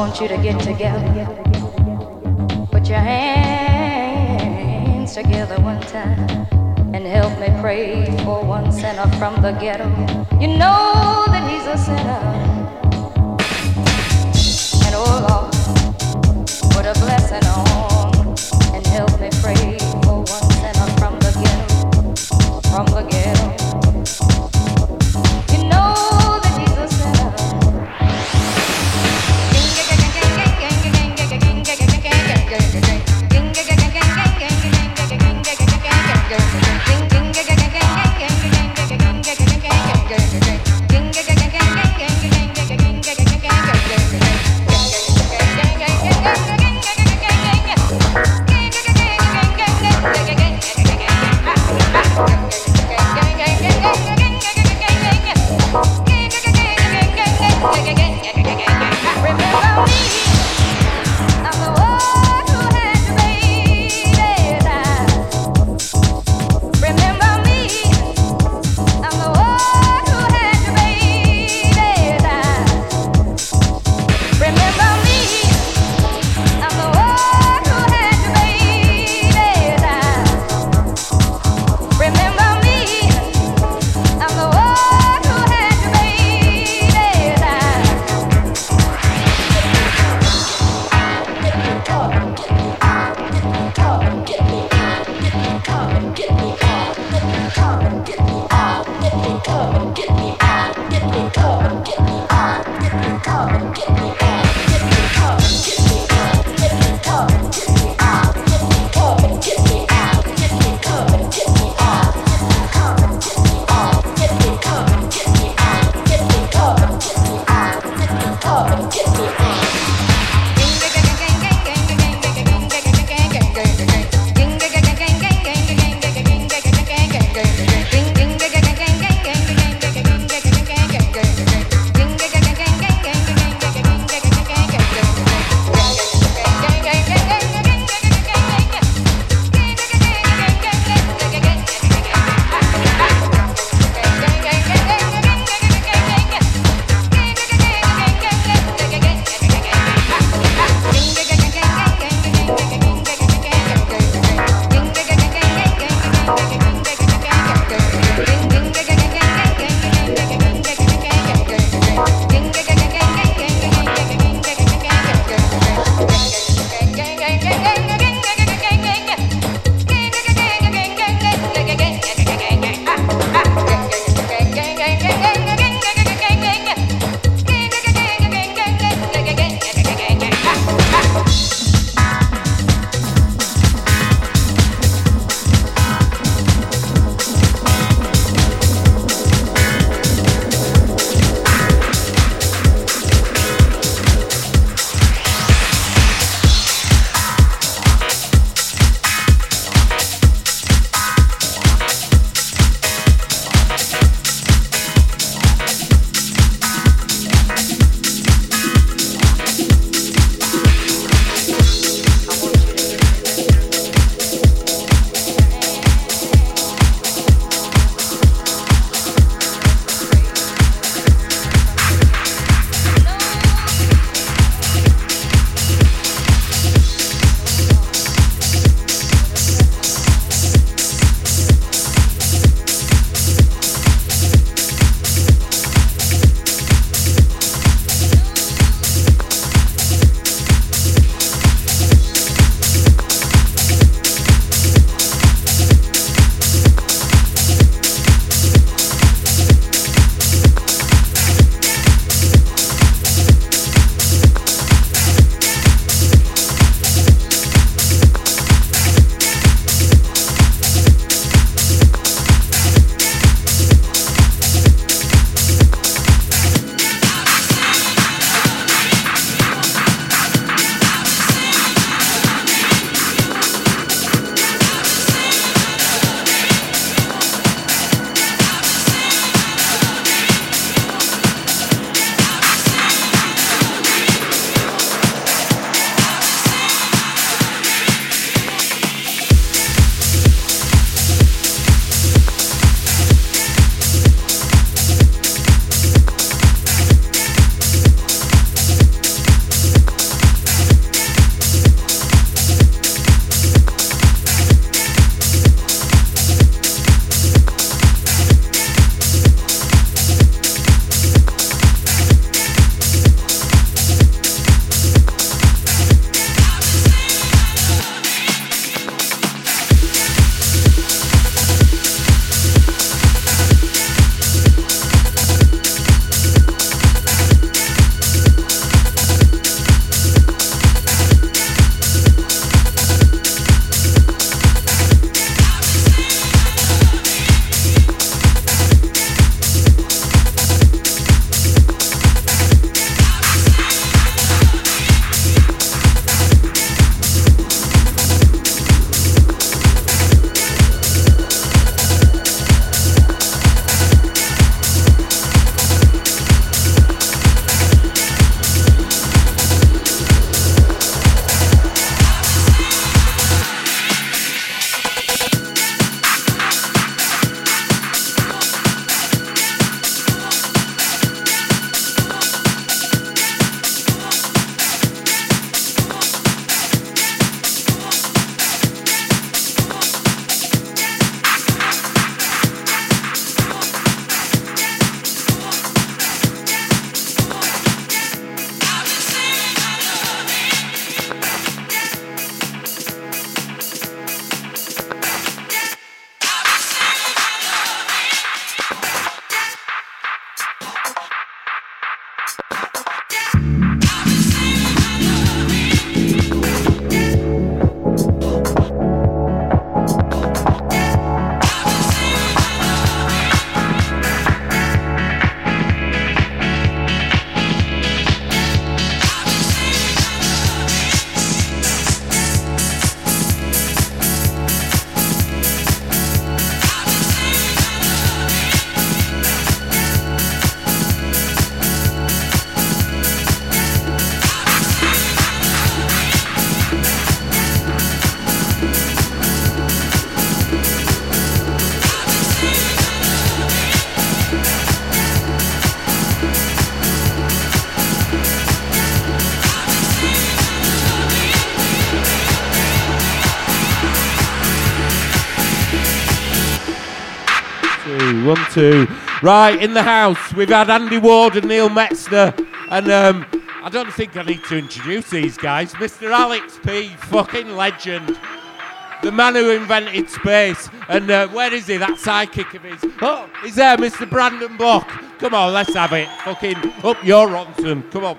Want you to get together. Put your hands together one time and help me pray for one sinner from the ghetto. You know that he's a sinner. And oh Lord, one, two. Right, in the house, we've had Andy Ward and Neil Metzner, and um, I don't think I need to introduce these guys. Mr. Alex P, fucking legend. The man who invented Space. And uh, where is he, that sidekick of his? Oh, he's there, Mr. Brandon Block. Come on, let's have it. Fucking Up Yer Ronson. Come on.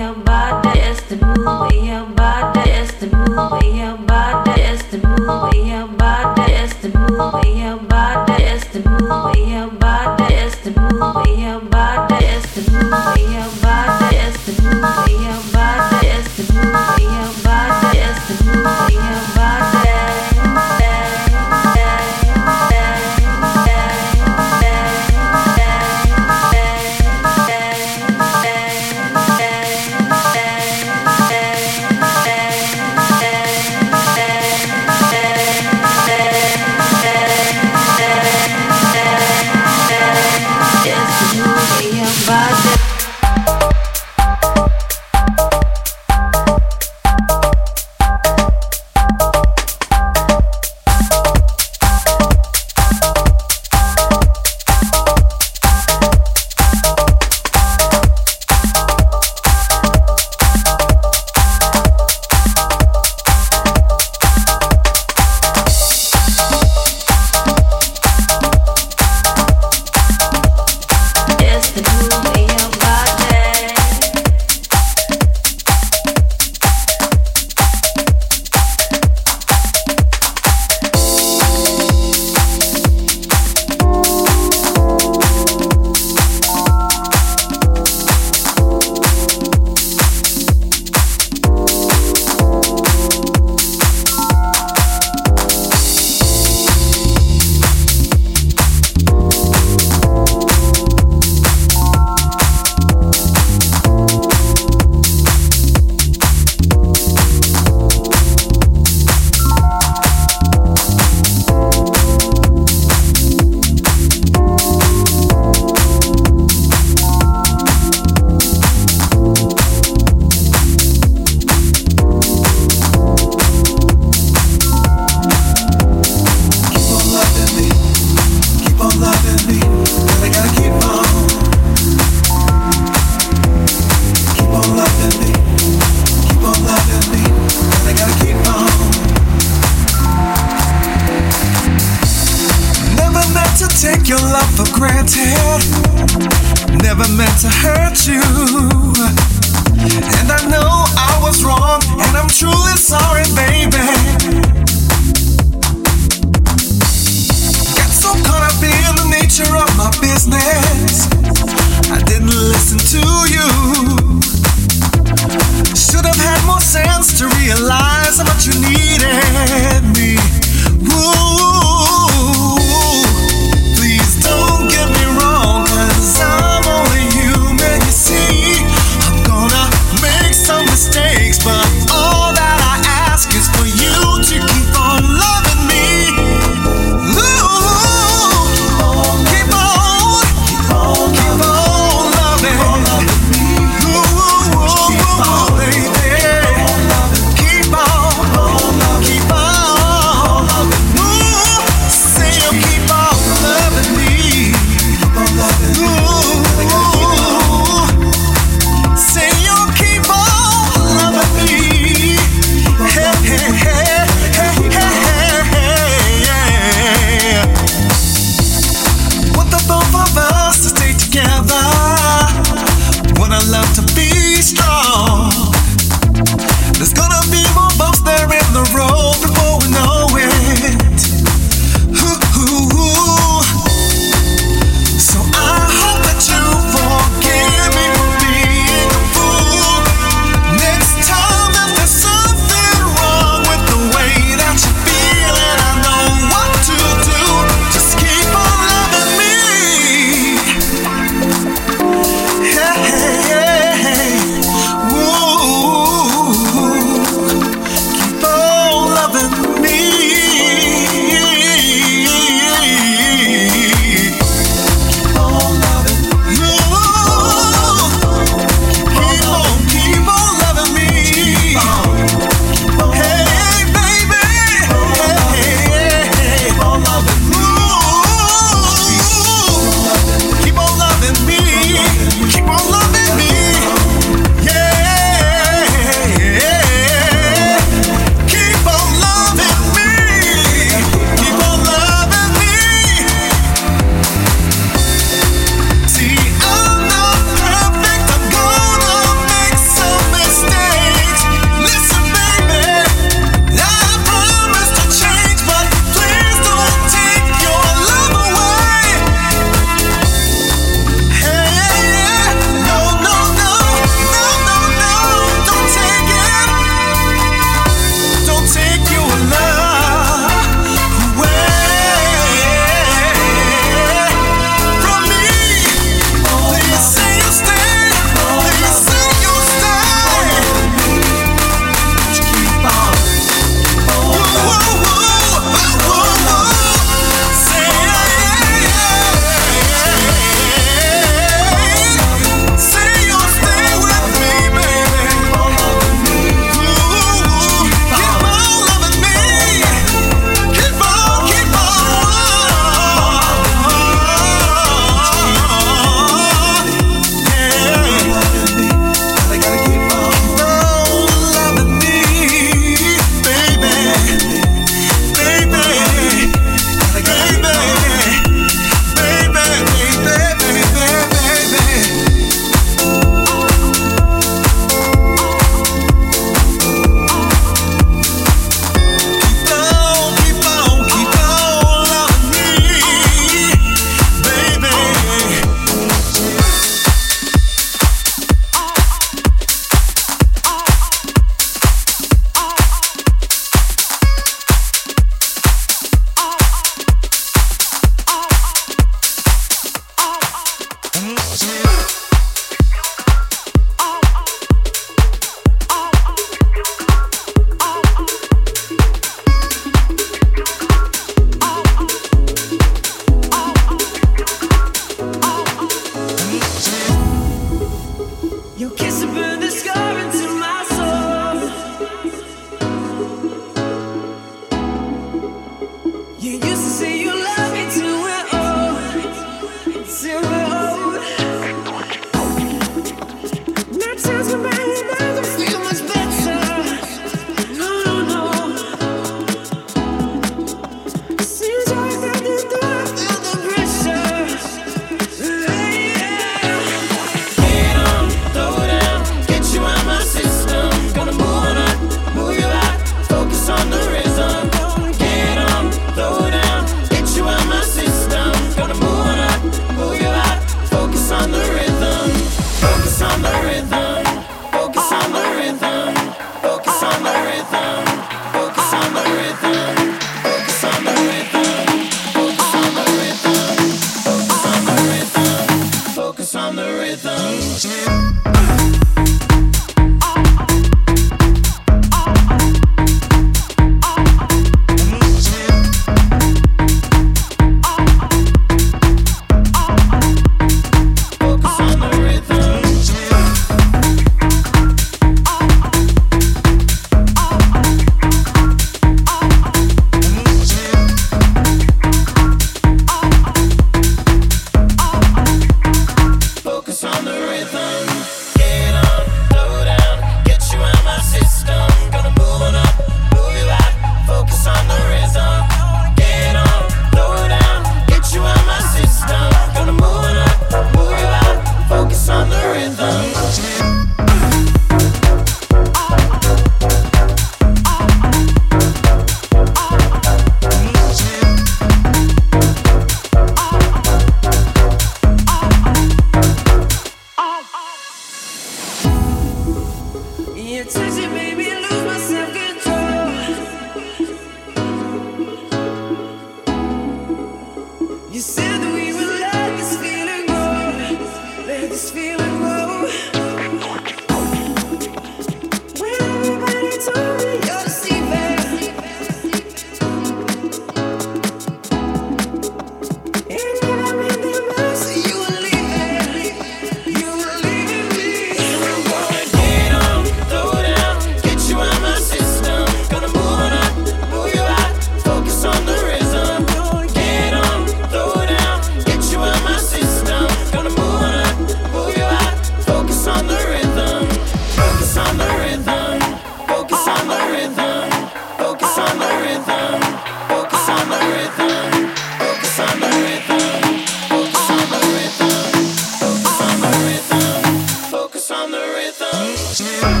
podcast.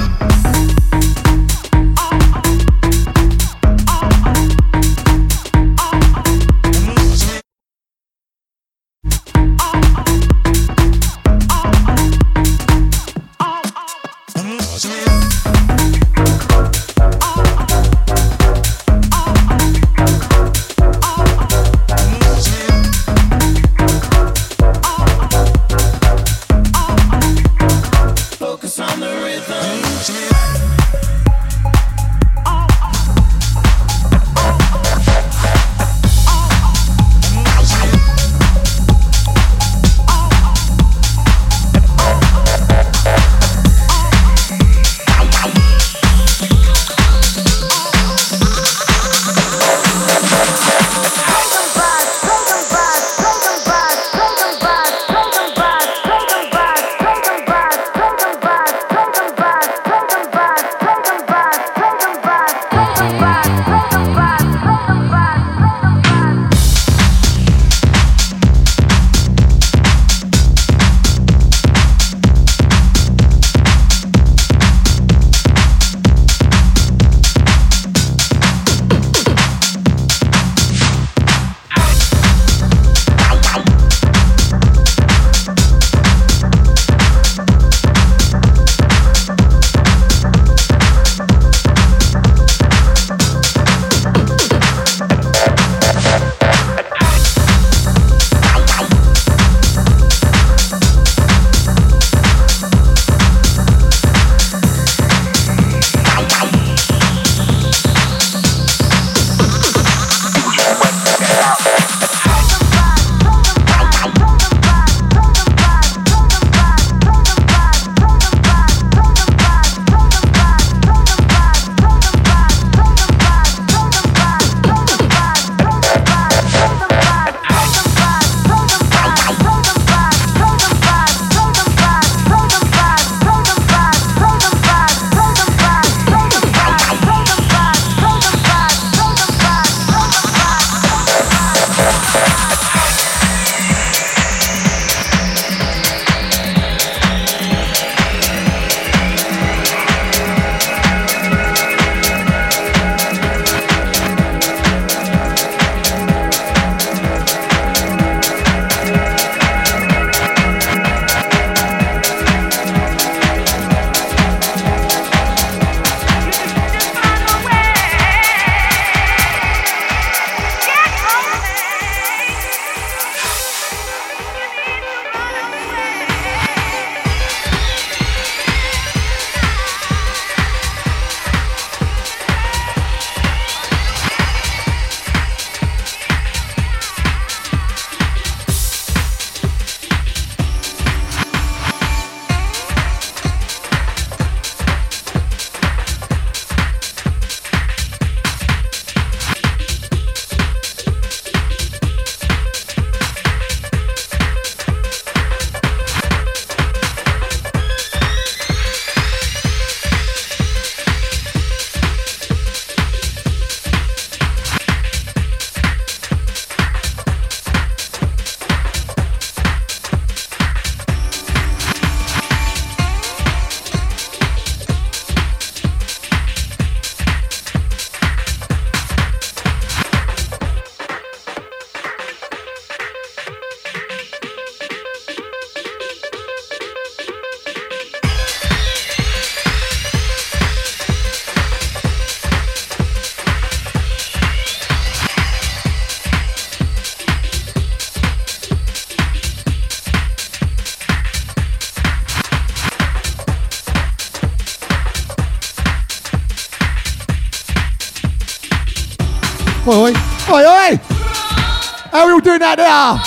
Now?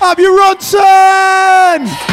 Up Yer Ronson!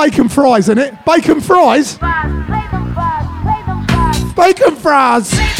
Bacon fries in it. Bacon fries? Bacon fries! know,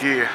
такие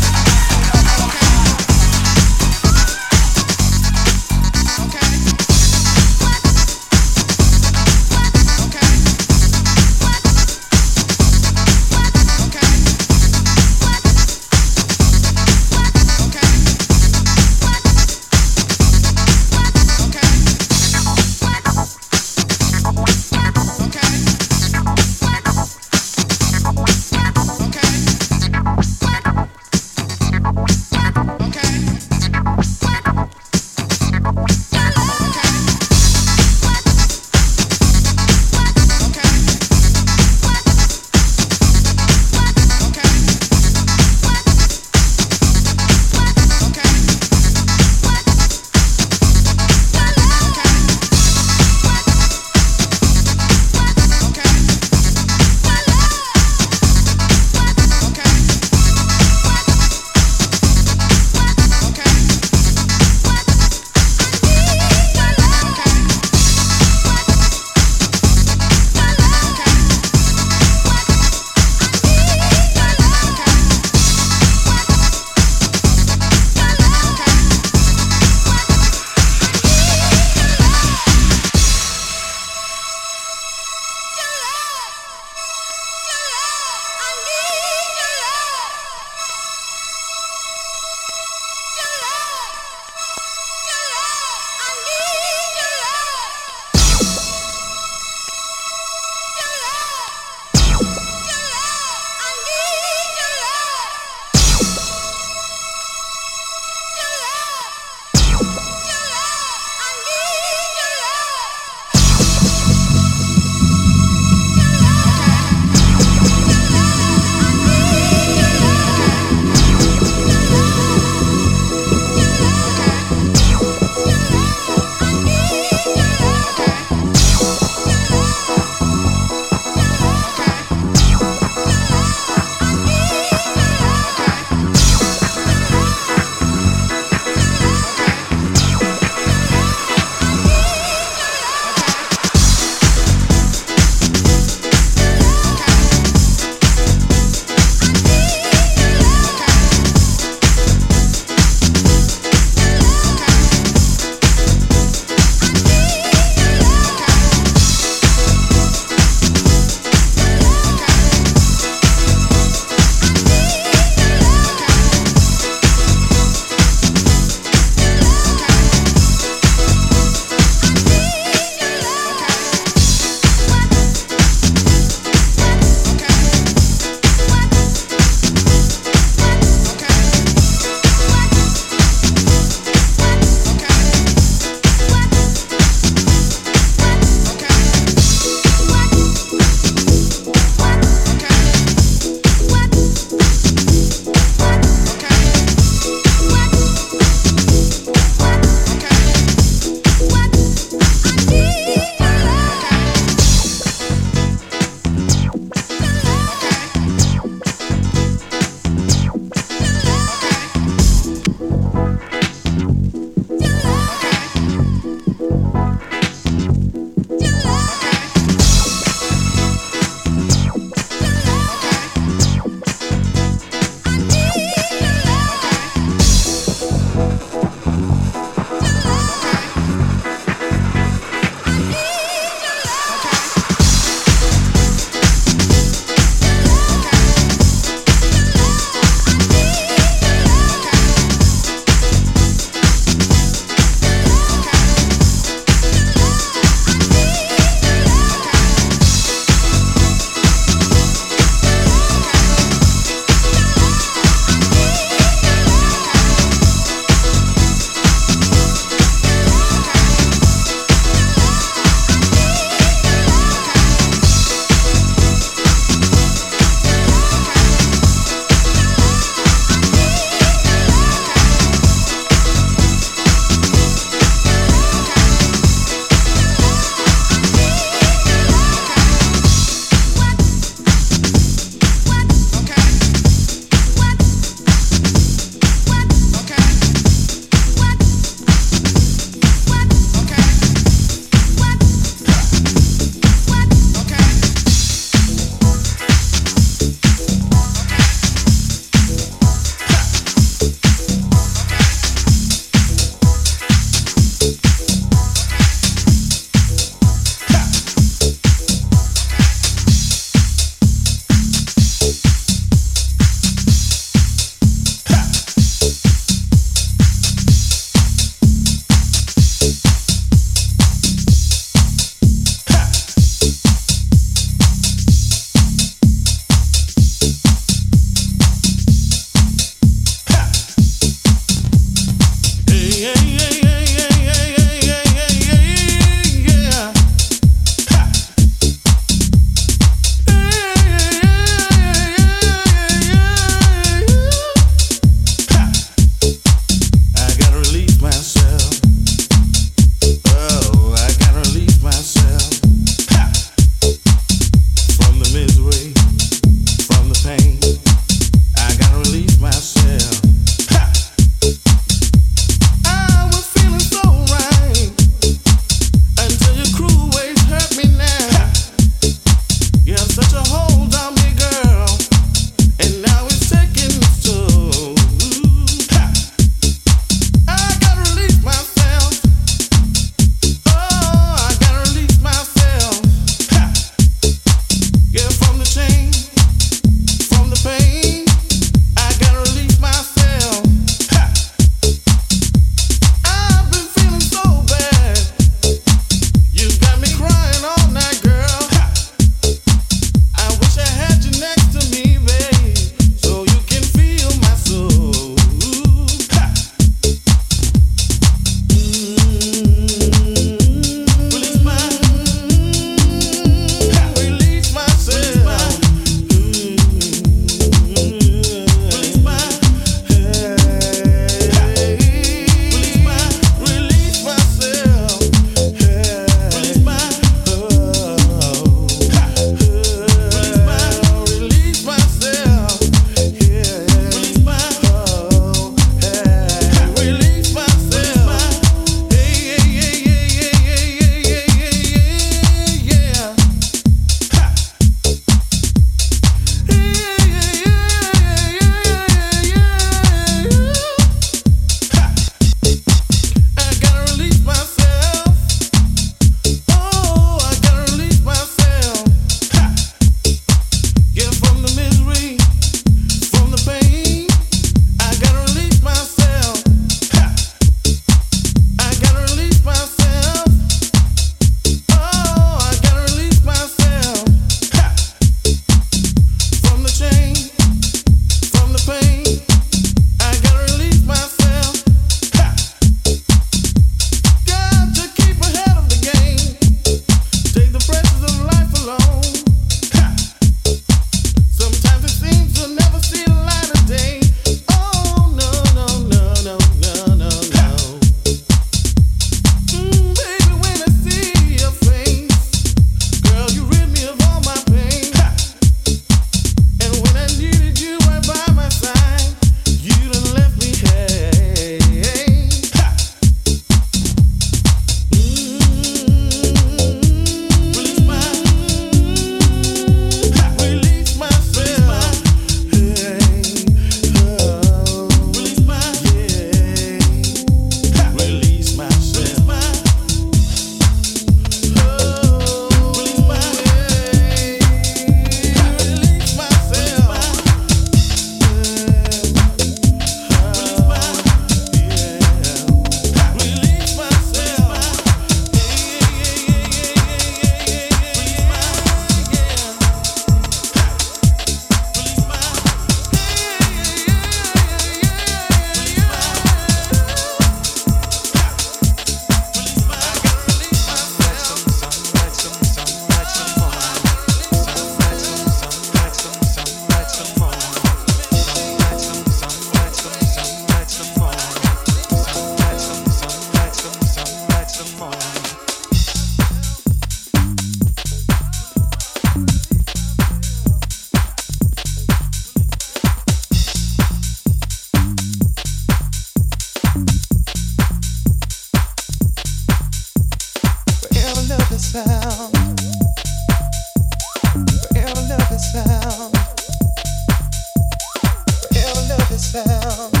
yourself.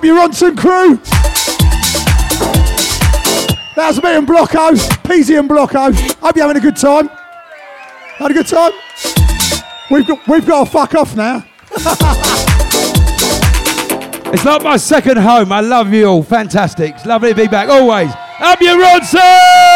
Up Yer Ronson crew. That's me and Blocko. Peasy and Blocko. Hope you're having a good time. Had a good time? We've got, we've got to fuck off now. It's not my second home. I love you all. Fantastic. It's lovely to be back. Always. Up Yer Ronson!